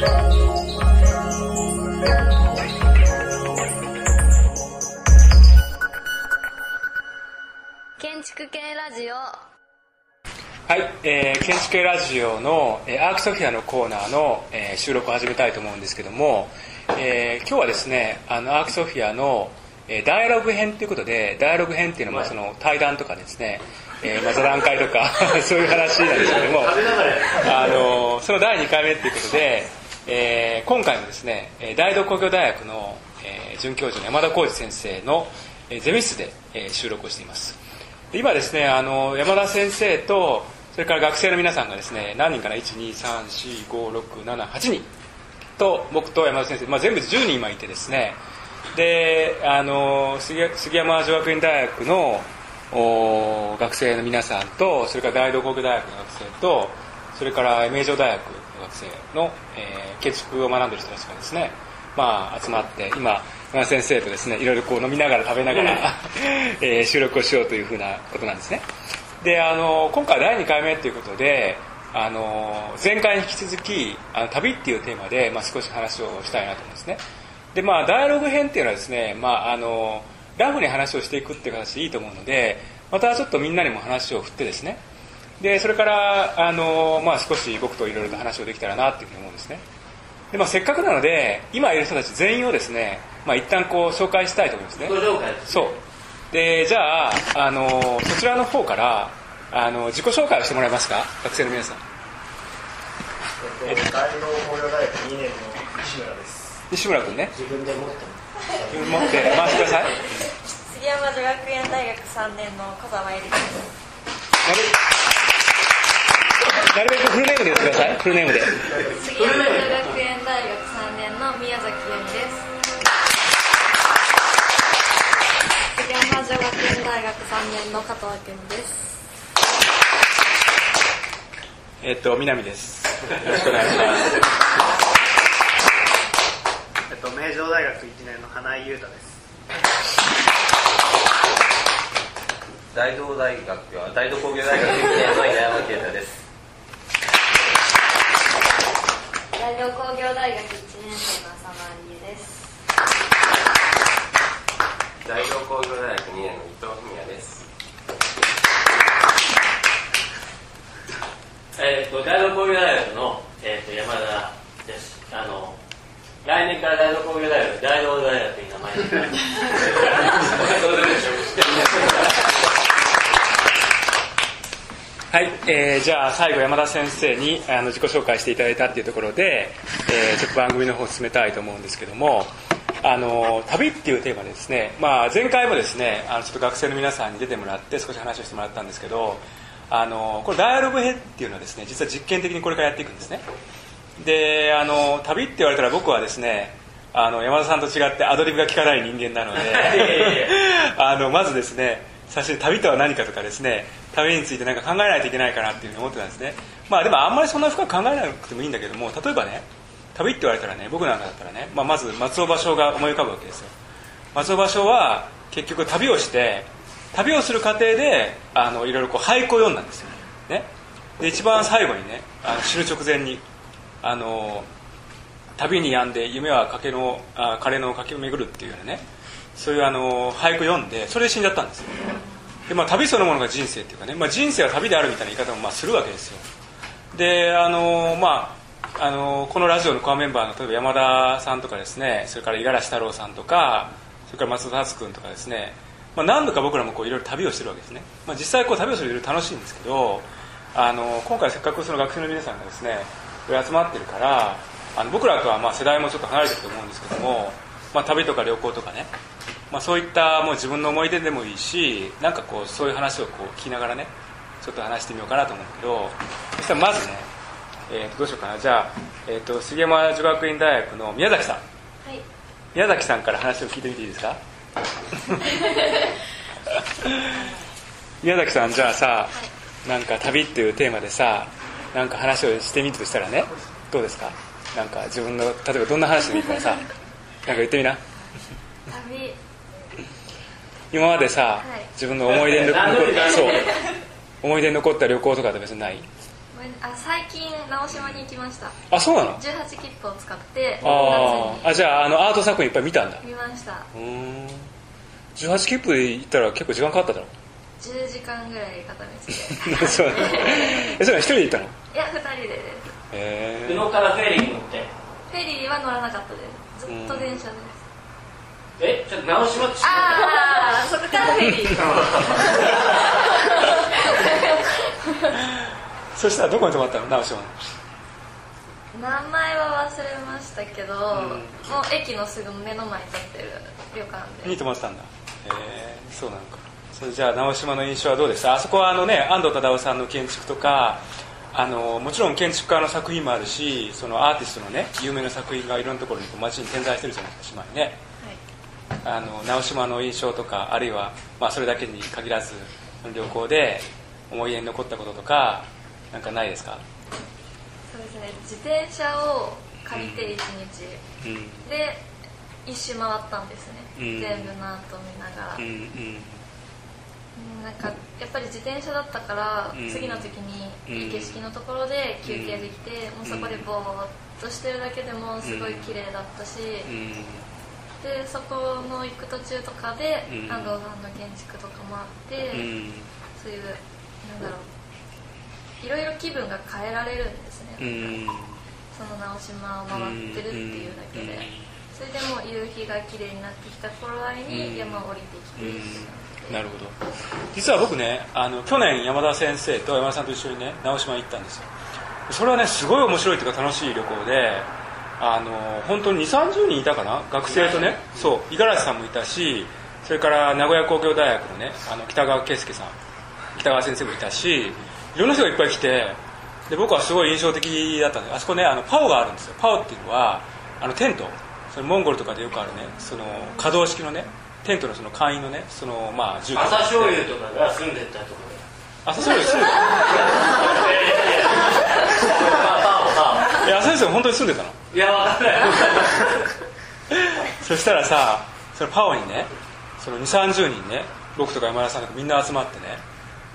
建築系ラジオ。はい、えー建築系ラジオの、えーアークソフィアのコーナーの、えー収録を始めたいと思うんですけども、えー今日はですねあのアークソフィアの、えーダイアログ編ということでダイアログ編っていうのはその対談とかですね、えーまあ、座談会とか そういう話なんですけどもあのその第2回目ということで、えー今回もですね大同工業大学の、えー准教授の山田浩二先生の、えーゼミ室で、えー収録をしています。今ですねあの山田先生とそれから学生の皆さんがですね何人かな？12345678人。と僕と山田先生、まあ、全部10人今いてですね。であの杉山女学院大学のお学生の皆さんとそれから大同工業大学の学生とそれから名城大学生の、えー建築を学んでる人たちがですね、まあ、集まって今山田先生とですねいろいろこう飲みながら食べながら、えー収録をしようというふうなことなんですね。であの今回第2回目ということであの前回に引き続きあの旅っていうテーマで、まあ、少し話をしたいなと思うんですね。でまあダイアログ編っていうのはですね、まあ、あのラフに話をしていくっていう形でいいと思うのでまたちょっとみんなにも話を振ってですねでそれからあの、まあ、少し僕といろいろと話をできたらなっていうふうに思うんですね。で、まあ、せっかくなので今いる人たち全員をですね、まあ、一旦こう紹介したいと思いますね。そう。でじゃああのそちらの方からあの自己紹介をしてもらえますか？学生の皆さん。えっと、大同工業大学2年の西村です。西村君ね。自分で持って持って回してください。杉山女学園大学3年の小沢恵里ですなるべくフルネームで言ってください。フルネームで。杉山女学園大学3年の宮崎由美です。杉山女学園大学3年の加藤健ですえっと南です。よろしくお願いします。えっと、名城大学1年の花井優太です。大同大学は大同工業大学1年の稲山啓太です大同工業大学1年生の浅間理恵です大同工業大学2年の伊藤文也ですえー、と大同工業大学の、えー、と山田ですあの来年から大同工業大学大同大学に名前に変わりますどうでしょう知ってはい、えーじゃあ最後山田先生にあの自己紹介していただいたっていうところで、えーちょっと番組の方を進めたいと思うんですけどもあの旅っていうテーマでですね、まあ、前回もですねあのちょっと学生の皆さんに出てもらって少し話をしてもらったんですけどあのこれダイアログ編っていうのはですね実は実験的にこれからやっていくんですね。であの旅って言われたら僕はですねあの山田さんと違ってアドリブが効かない人間なのであのまずですね最初に旅とは何かとかですね旅について何か考えないといけないかなっていうふうに思ってたんですね。まあでもあんまりそんな深く考えなくてもいいんだけども例えばね旅って言われたらね僕なんかだったらね、まあ、まず松尾芭蕉が思い浮かぶわけですよ。松尾芭蕉は結局旅をして旅をする過程であのいろいろこう俳句を読んだんですよ。ね。で一番最後にねあの死ぬ直前にあの旅に病んで夢は賭けのあ枯れの駆け巡るっていうようなねそういうあの俳句読んでそれで死んじゃったんですよ。で、まあ、旅そのものが人生っていうかね、まあ、人生は旅であるみたいな言い方もまあするわけですよ。であのまああのこのラジオのコアメンバーの例えば山田さんとかですねそれから五十嵐太郎さんとかそれから松田達君とかですね、まあ、何度か僕らもこういろいろ旅をしてるわけですね、まあ、実際こう旅をするといろいろ楽しいんですけどあの今回せっかくその学生の皆さんがですね集まってるからあの僕らとはまあ世代もちょっと離れてると思うんですけども、まあ、旅とか旅行とかね、まあ、そういったもう自分の思い出でもいいしなんかこうそういう話をこう聞きながらねちょっと話してみようかなと思うけどそしたらまずね、えーとどうしようかな。じゃあ、えー、と杉山女学院大学の宮崎さん。はい。宮崎さんから話を聞いてみていいですか？宮崎さんじゃあさ、なんか旅っていうテーマでさなんか話をしてみるとしたらねどうですか？なんか自分の例えばどんな話でもいいからさなんか言ってみな。旅今までさ、い。自分の思い出に残何でもい。いからそう。思い出に残った旅行とかって別にない？あ最近直島に行きました。あそうなの？18切符を使ってあー。あ夏じゃああのアート作品いっぱい見たんだ。に見ました。うーん。18切符で行ったら結構時間かかっただろ10時間ぐらい片道で。そう。えそれは一人で行ったの？いや2人でです。へ宇野からフェリーに乗って。フェリーは乗らなかったです。ずっと電車です。えちょっと直島って知ってああそこからフェリー そしたらどこに泊まったの？直島の名前は忘れましたけど、ん。もう駅のすぐ目の前に建ってる旅館にで泊まってたんだ。へえそうなのか。それじゃあ直島の印象はどうでした？あそこはあのね安藤忠雄さんの建築とかあのもちろん建築家の作品もあるしそのアーティストのね有名な作品がいろんなところにこう街に点在してるじゃないですか島にね。はい。あの直島の印象とかあるいは、まあ、それだけに限らず旅行で思い出に残ったこととかなんかないですか、そうですね。自転車を借りて1日、うん。で一周回ったんですね、うん。全部の後見ながら、うんなんかやっぱり自転車だったから、うん。次の時にうん。いい景色のところで休憩できて、もうそこでぼーっとしてるだけでもすごい綺麗だったし、うん。でそこの行く途中とかで、うん。安藤さんの建築とかもあって、うん。そういうなんだろういろいろ気分が変えられるんですね、うん。その直島を回ってるっていうだけで、それでもう夕日が綺麗になってきた頃合いに山を降りてきて、うんなるほど。実は僕ねあの去年山田先生と山田さんと一緒にね直島に行ったんですよ。それはねすごい面白いというか楽しい旅行であの本当に2 3 0人いたかな？学生とね。そう。五十嵐さんもいたしそれから名古屋工業大学のねあの北川圭介さん。北川先生もいたしいろんな人がいっぱい来てで僕はすごい印象的だったんであそこねあのパオがあるんですよ。パオっていうのはあのテント。そのモンゴルとかでよくあるねその可動式のねテントのその簡易のねそのまあ住居朝醤油とかが住んでったところ朝醤油住んでた。いや朝先生本当に住んでたの？いやわかんない。そしたらさそのパオにねその2 3 0人ね僕とか山田さんとかみんな集まってね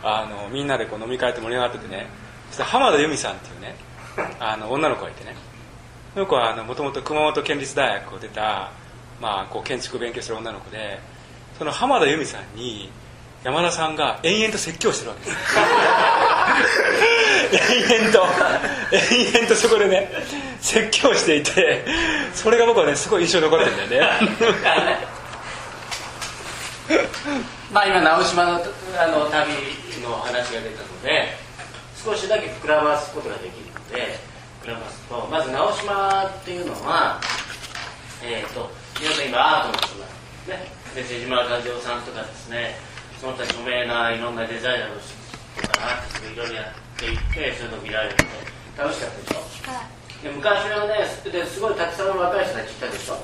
あのみんなでこう飲み会って盛り上がっててねそしたら浜田由美さんっていうねあの女の子がいてね。その子はもともと熊本県立大学を出た、まあ、こう建築を勉強する女の子でその浜田由美さんに山田さんが延々と説教してるわけです。延々と延々とそこでね説教していてそれが僕はねすごい印象に残ってるんだよね。まあ今直島のあの旅の話が出たので少しだけ膨らますことができるので膨らますとまず直島っていうのはえっ、と皆さん今アートの島ねで瀬島和夫さんとかですねその他著名ないろんなデザイナーの人とかアーティストがいろいろやっていってそういうのを見られるので楽しかったでしょ？で昔はねですごいたくさんの若い人たちいたでしょ？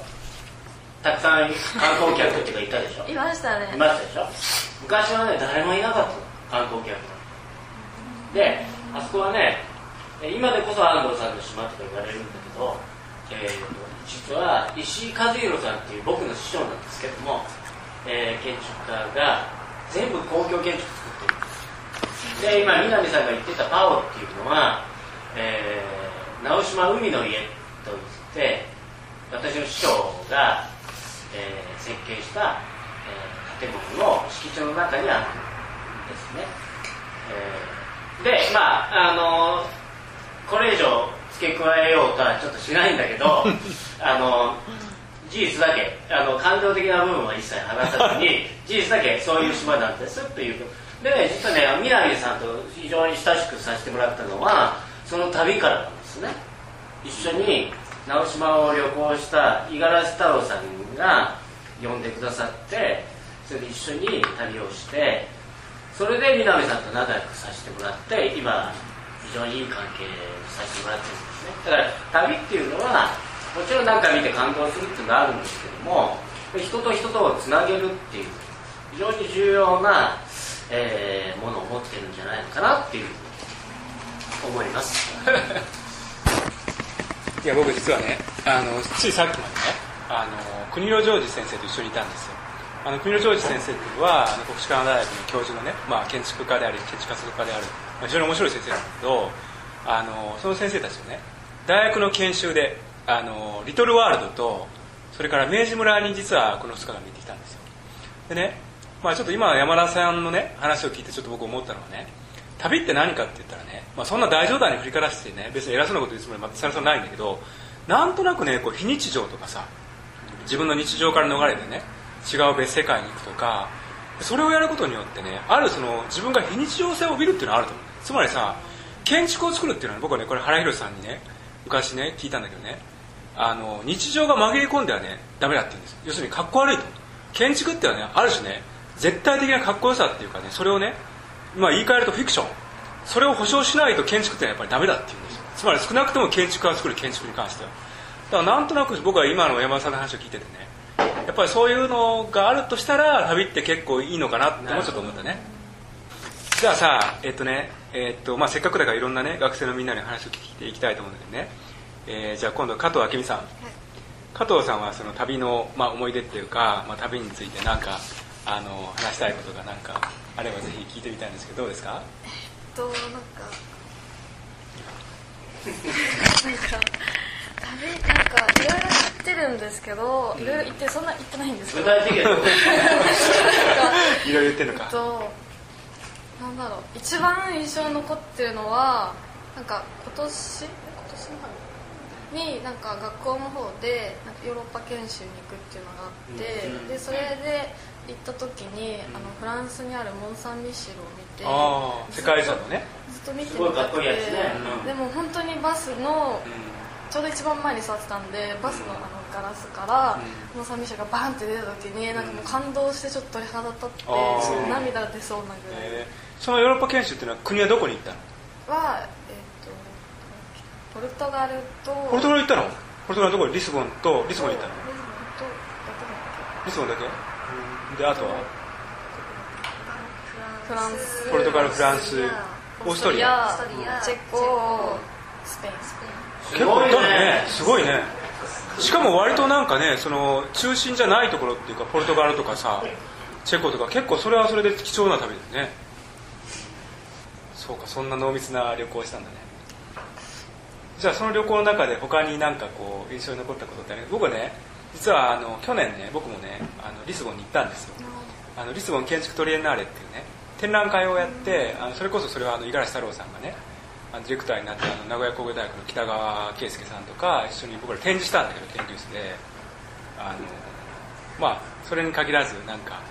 たくさん観光客っていうかいたでしょ？いましたね。いましたでしょ？昔はね誰もいなかったの観光客がであそこはねえ今でこそ安藤さんの島とか言われるんだけど、えーと実は石井和弘さんっていう僕の師匠なんですけども、えー建築家が全部公共建築作ってるんです。で今南さんが言ってたパオっていうのは、えー直島海の家といって私の師匠が、えー設計した、えー建物の敷地の中にあるんですね、えーでまああのこれ以上付け加えようとはちょっとしないんだけど あの事実だけあの感情的な部分は一切話さずに 事実だけそういう島なんですっていうでね実はね南さんと非常に親しくさせてもらったのはその旅からなんですね。一緒に直島を旅行した五十嵐太郎さんが呼んでくださってそれで一緒に旅をしてそれで南さんと仲良くさせてもらって今非常にいい関係させてもらってるんですね。だから旅っていうのはもちろん何か見て感動するっていうのがあるんですけども人と人とをつなげるっていう非常に重要な、えーものを持ってるんじゃないのかなっていう思います。いや僕実はねあのついさっきまでねあの国広ジョージ先生と一緒にいたんですよ。あの国広ジョージ先生っていうのはあの国士舘大学の教授のね、まあ、建築家であり建築活動家である、まあ、非常に面白い先生なんだけどあのその先生たちとね大学の研修であのリトルワールドとそれから明治村に実はこの2日間見てきたんですよ。でね、まあ、ちょっと今山田さんのね話を聞いてちょっと僕思ったのはね旅って何かって言ったらね、まあ、そんな大冗談に振りからしてね別に偉そうなこと言うつもりはさらさらないんだけどなんとなくねこう非日常とかさ自分の日常から逃れてね違う別世界に行くとかそれをやることによってねあるその自分が非日常性を帯びるっていうのはあると思う。つまりさ建築を作るっていうのは僕はねこれ原弘さんにね昔ね聞いたんだけどねあの日常が紛れ込んではねダメだって言うんです。要するにかっこ悪いと。建築ってはねある種ね絶対的なかっこよさっていうかねそれをねまあ言い換えるとフィクション。それを保証しないと建築ってのはやっぱりダメだって言うんですつまり少なくとも建築家を作る建築に関しては。だからなんとなく僕は今の山田さんの話を聞いててねやっぱりそういうのがあるとしたら旅って結構いいのかなってもうちょっと思ったね。じゃあさえっとねえっとまあ、せっかくだからいろんなね学生のみんなに話を聞いていきたいと思うんだけどね、えーじゃあ今度加藤明美さん、加藤さんはその旅の、まあ、思い出っていうか、まあ、旅について何かあの話したいことが何かあればぜひ聞いてみたいんですけどどうですか？となんかなんか旅なんかいろいろ行ってるんですけどいろいろ行ってそんな行ってないんですけ具ど体的なこといろいろ言ってるのか。えっとなんだろう。一番印象に残ってるのはなんか今年？になんか学校の方でなんかヨーロッパ研修に行くっていうのがあって、でそれで行った時にあのフランスにあるモン・サン・ミシェルを見て世界遺産のね。ずっと見てみたくて。ね。うん。でも本当にバスのちょうど一番前に座ってたんでバスのあのガラスからモン・サン・ミシェルがバンって出た時になんかもう感動してちょっと鳥肌立って涙出そうなぐらい。えー。そのヨーロッパ研修っていうのは国はどこに行ったの？は、えっとポルトガルとポルトガル行ったの？ポルトガルのどこにリスボンとリスボンに行ったの？リスボンとだけだっリスボンだけ？であとは？けフランス。ポルトガルフランス。オーストリア。チェコ。スペイン。結構行ったのねすごいね。しかも割となんかねその中心じゃないところっていうかポルトガルとかさチェコとか結構それはそれで貴重な旅だよね。そうかそんな濃密な旅行をしたんだねじゃあその旅行の中で他になんかこう印象に残ったことってね僕はね実はあの去年ね僕もねあのリスボンに行ったんですよ。あのリスボン建築トリエンナーレっていうね展覧会をやってあのそれこそそれはあの五十嵐太郎さんがねあのディレクターになってあの名古屋工業大学の北川圭介さんとか一緒に僕ら展示したんだけど研究室で。あのまあそれに限らずなんか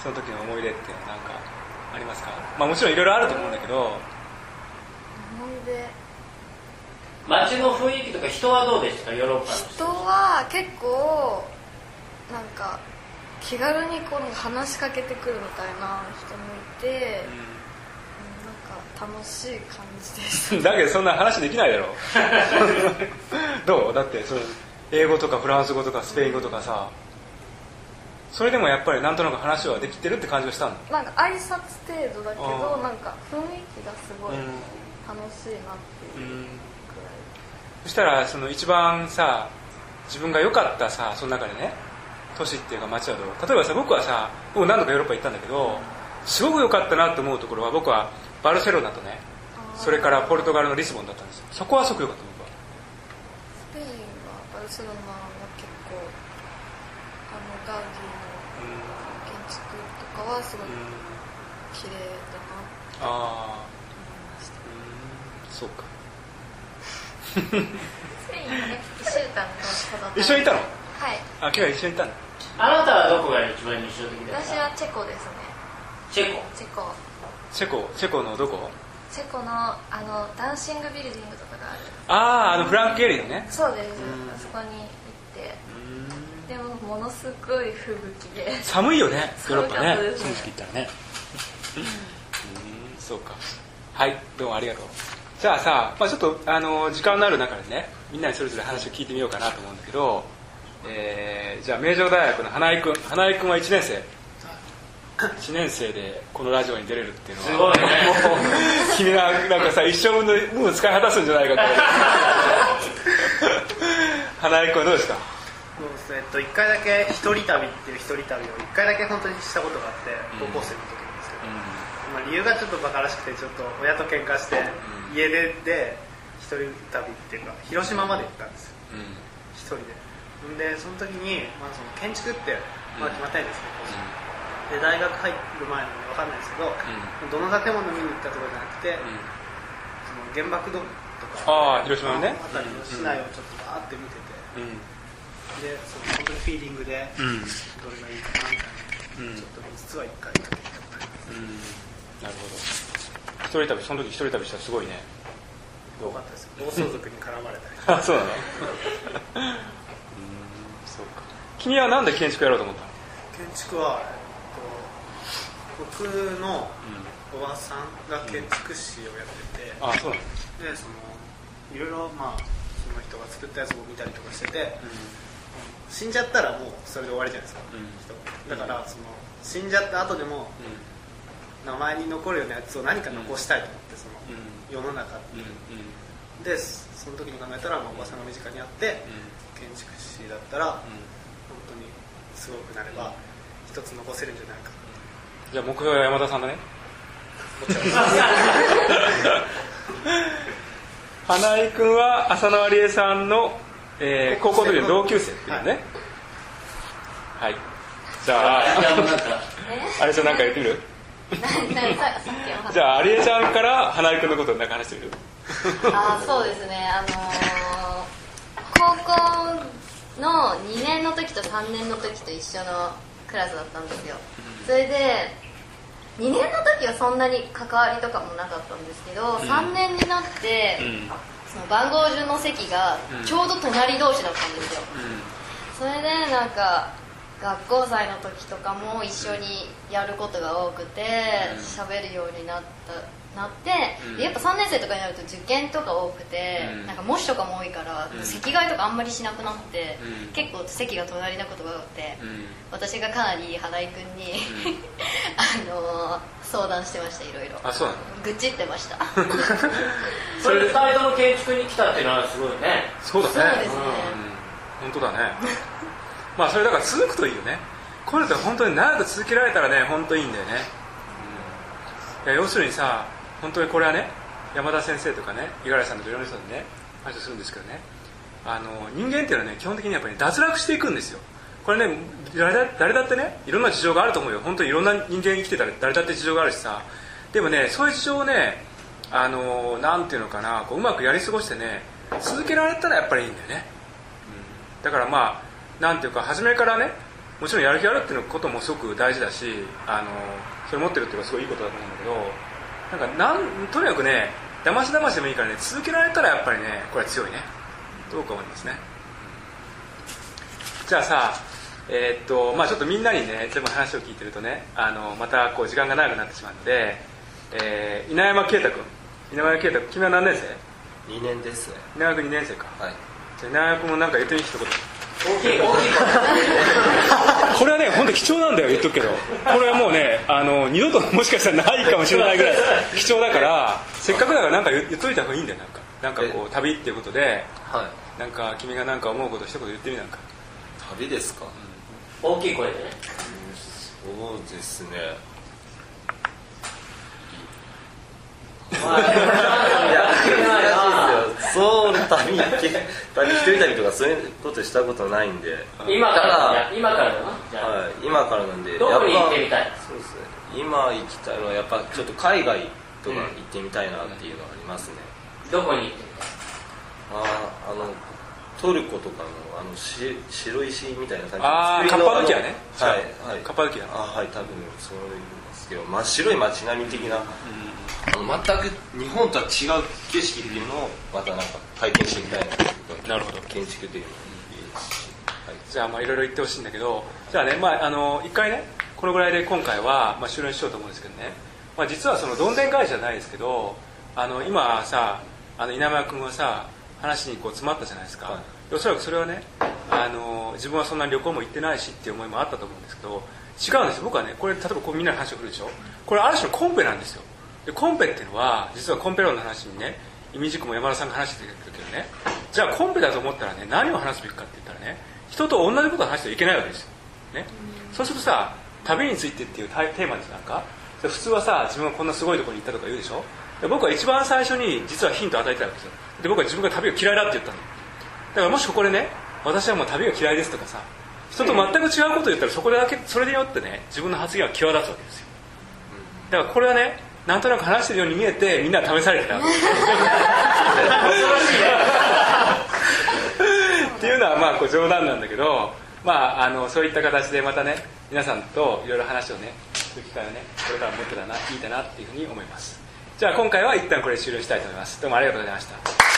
その時の思い出ってなんかありますか？まあもちろんいろいろあると思うんだけど。思い出街の雰囲気とか人はどうでしたか？ヨーロッパの人。人は結構なんか気軽にこう話しかけてくるみたいな人もいて、うん。なんか楽しい感じでしただけどそんな話できないだろ。う どう？だってその英語とかフランス語とかスペイン語とかさそれでもやっぱりなんとなく話はできてるって感じがしたんだなんか挨拶程度だけどなんか雰囲気がすごいうん。楽しいなっていう。くらい、そしたらその一番さ自分が良かったさその中でね都市っていうか街はどう？例えばさ僕はさ僕何度かヨーロッパ行ったんだけどすごく良かったなと思うところは僕はバルセロナとねそれからポルトガルのリスボンだったんですよ。そこはすごく良かった僕は。スペインはバルセロナは結構あのガウディの建築とかはすごい綺麗だなああと思いました。そうか 一緒にいたの？はい。あ今日は一緒にいたの？あなたはどこが一番印象的ですか私はチェコですね。チェコ？チェコ。チェコ？チェコのどこ？チェコのあのダンシングビルディングとかがある。あああのフランク・ゲリーのね。そうです。うん。あそこに行って。でもものすごい吹雪で。寒いよね ヨーロッパね。寒かったですその時期行ったらね。うん。そうか。はい。どうもありがとうじゃあさ、まあ、ちょっとあの時間のある中でねみんなにそれぞれ話を聞いてみようかなと思うんだけど、えーじゃあ名城大学の花井君花井君は1年生。1年生でこのラジオに出れるっていうのは。すごいね。も う君はなんかさ一生分の分を使い果たすんじゃないかと。花井君はどうですか？そうですね、えっと、1回だけ一人旅っていう一人旅を1回だけ本当にしたことがあって高校生の時なんですけど、まあ、理由がちょっとバカらしくてちょっと親と喧嘩して家出で一人旅っていうか広島まで行ったんですよ。一人で。でその時に、まあ、その建築ってまだ決まってないんですね、で大学入る前なんで分かんないですけど、どの建物見に行ったとかじゃなくて、その原爆ドームとかああ広島のね。あたりの市内をちょっとバーって見てて、でその本当にフィーリングでうん。どれがいいかなみたいな、うんちょっと実は一回行ったうんなるほど。一人旅その時一人旅したらすごいね。よかったです。暴走族に絡まれたり。あそうなの？うんそうか。君はなんで建築やろうと思ったの？建築は、えっと、僕のおばさんが建築士をやってて、あそうなの？でそのいろいろまあその人が作ったやつを見たりとかしてて、死んじゃったらもうそれで終わりじゃないですか、人だからその死んじゃった後でも名前に残るようなやつを何か残したいと思ってその世の中でその時に考えたら、まあ、おばさんが身近にあって建築士だったら本当にすごくなれば一つ残せるんじゃないかじゃあ目標は山田さんだね。花井君は浅野有恵さんの、えー高校の時の同級生っていうね。はい、じゃあじゃあ有恵ちゃんなんか言ってみる？じゃあ有恵ちゃんから花井君のことをなんか話してみる？あーそうですね。あのー高校の2年の時と3年の時と一緒のクラスだったんですよ。それで2年の時はそんなに関わりとかもなかったんですけど、3年になって、その番号順の席がちょうど隣同士だったんですよ、それでなんか学校祭の時とかも一緒にやることが多くて喋、るようになったなって、うん。でやっぱ3年生とかになると受験とか多くて、うん。なんか模試とかも多いから、うん。席替えとかあんまりしなくなって、うん。結構席が隣なことが多くて、うん。私がかなり花井君に、あのー相談してましたいろいろ。あそうなの？愚痴ってました。それで2人とも建築に来たっていうのはすごいね。そうだね。そうですね。うん。本当だね まあそれだから続くといいよね。これって本当に長く続けられたらね本当いいんだよね、うん。要するにさ本当にこれはね山田先生とかね五十嵐さんとかいろんな人にね話をするんですけどね。あの人間っていうのはね基本的にやっぱり脱落していくんですよ。これね誰だ誰だってねいろんな事情があると思うよ。本当にいろんな人間生きてたら誰だって事情があるしさ。でもねそういう事情をねあのなんていうのかなこううまくやり過ごしてね続けられたらやっぱりいいんだよね、うん。だからまあなんていうか初めからねもちろんやる気あるっていうこともすごく大事だしあのそれ持ってるっていうのはすごいいいことだと思うんだけどなんかなんとにかくねだましだましでもいいからね続けられたらやっぱりねこれは強いね。どうか思いますね。じゃあさえーっとまあちょっとみんなにね全部話を聞いてるとねあのまたこう時間が長くなってしまうので、えー稲山啓太君稲山啓太君君は何年生？2年です。ね稲山君2年生か。はい。じゃあ稲山君もなんか言ってみ一言これはね本当貴重なんだよ言っとくけど。これはもうねあの二度ともしかしたらないかもしれないぐらい貴重だからせっかくだからなんか言言っといた方がいいんだよなんか。なんかこう旅っていうことではい。なんか君がなんか思うこと一言言ってみなんか。旅ですか？大きい声でね。そうですねよそう旅行け旅一人旅とかそういうことしたことないんで。今から今からだな。じゃあ、はい、今からなんでどこに行ってみたい？そうですね。今行きたいのはやっぱちょっと海外とか行ってみたいなっていうのはありますね、どこに行ってみたい？あーあのトルコとかのあのし白石みたいな感じあー作りのカッパドキアね。はいはい。カッパドキア。あはい多分そういうんですけど真っ白い街並み的な、あの全く日本とは違う景色っていうのをまたなんか体験してみたいななるほど。建築的にもいいですし、はいじゃあまあいろいろ言ってほしいんだけどじゃあねまああの一回ねこのぐらいで今回はまあ終了にしようと思うんですけどね、まあ、実はそのどんでん返しじゃないですけどあの今さあの稲村君はさ話にこう詰まったじゃないですか、はい。おそらくそれはねあの自分はそんなに旅行も行ってないしっていう思いもあったと思うんですけど違うんです。よ僕はねこれ例えばこうみんなの話を振るでしょ。これある種のコンペなんですよでコンペっていうのは実はコンペ論の話にね意味軸も山田さんが話してくれてるけどね。じゃあコンペだと思ったらね何を話すべきかって言ったらね人と同じことを話してはいけないわけですよ、ね、そうするとさ旅についてっていうテーマですなんか。で普通はさ自分がこんなすごいところに行ったとか言うでしょ。で僕は一番最初に実はヒントを与えてたわけですよ。で僕は自分が旅が嫌いだって言ったの。だからもしここでね私はもう旅が嫌いですとかさ人と全く違うことを言ったらそこでだけそれによってね自分の発言は際立つわけですよ。だからこれはねなんとなく話してるように見えてみんな試されてた。っていうのはまあこう冗談なんだけど、まあ、あのそういった形でまたね皆さんといろいろ話をねする機会をねこれから持ってたないいかなっていうふうに思います。じゃあ今回は一旦これで終了したいと思います。どうもありがとうございました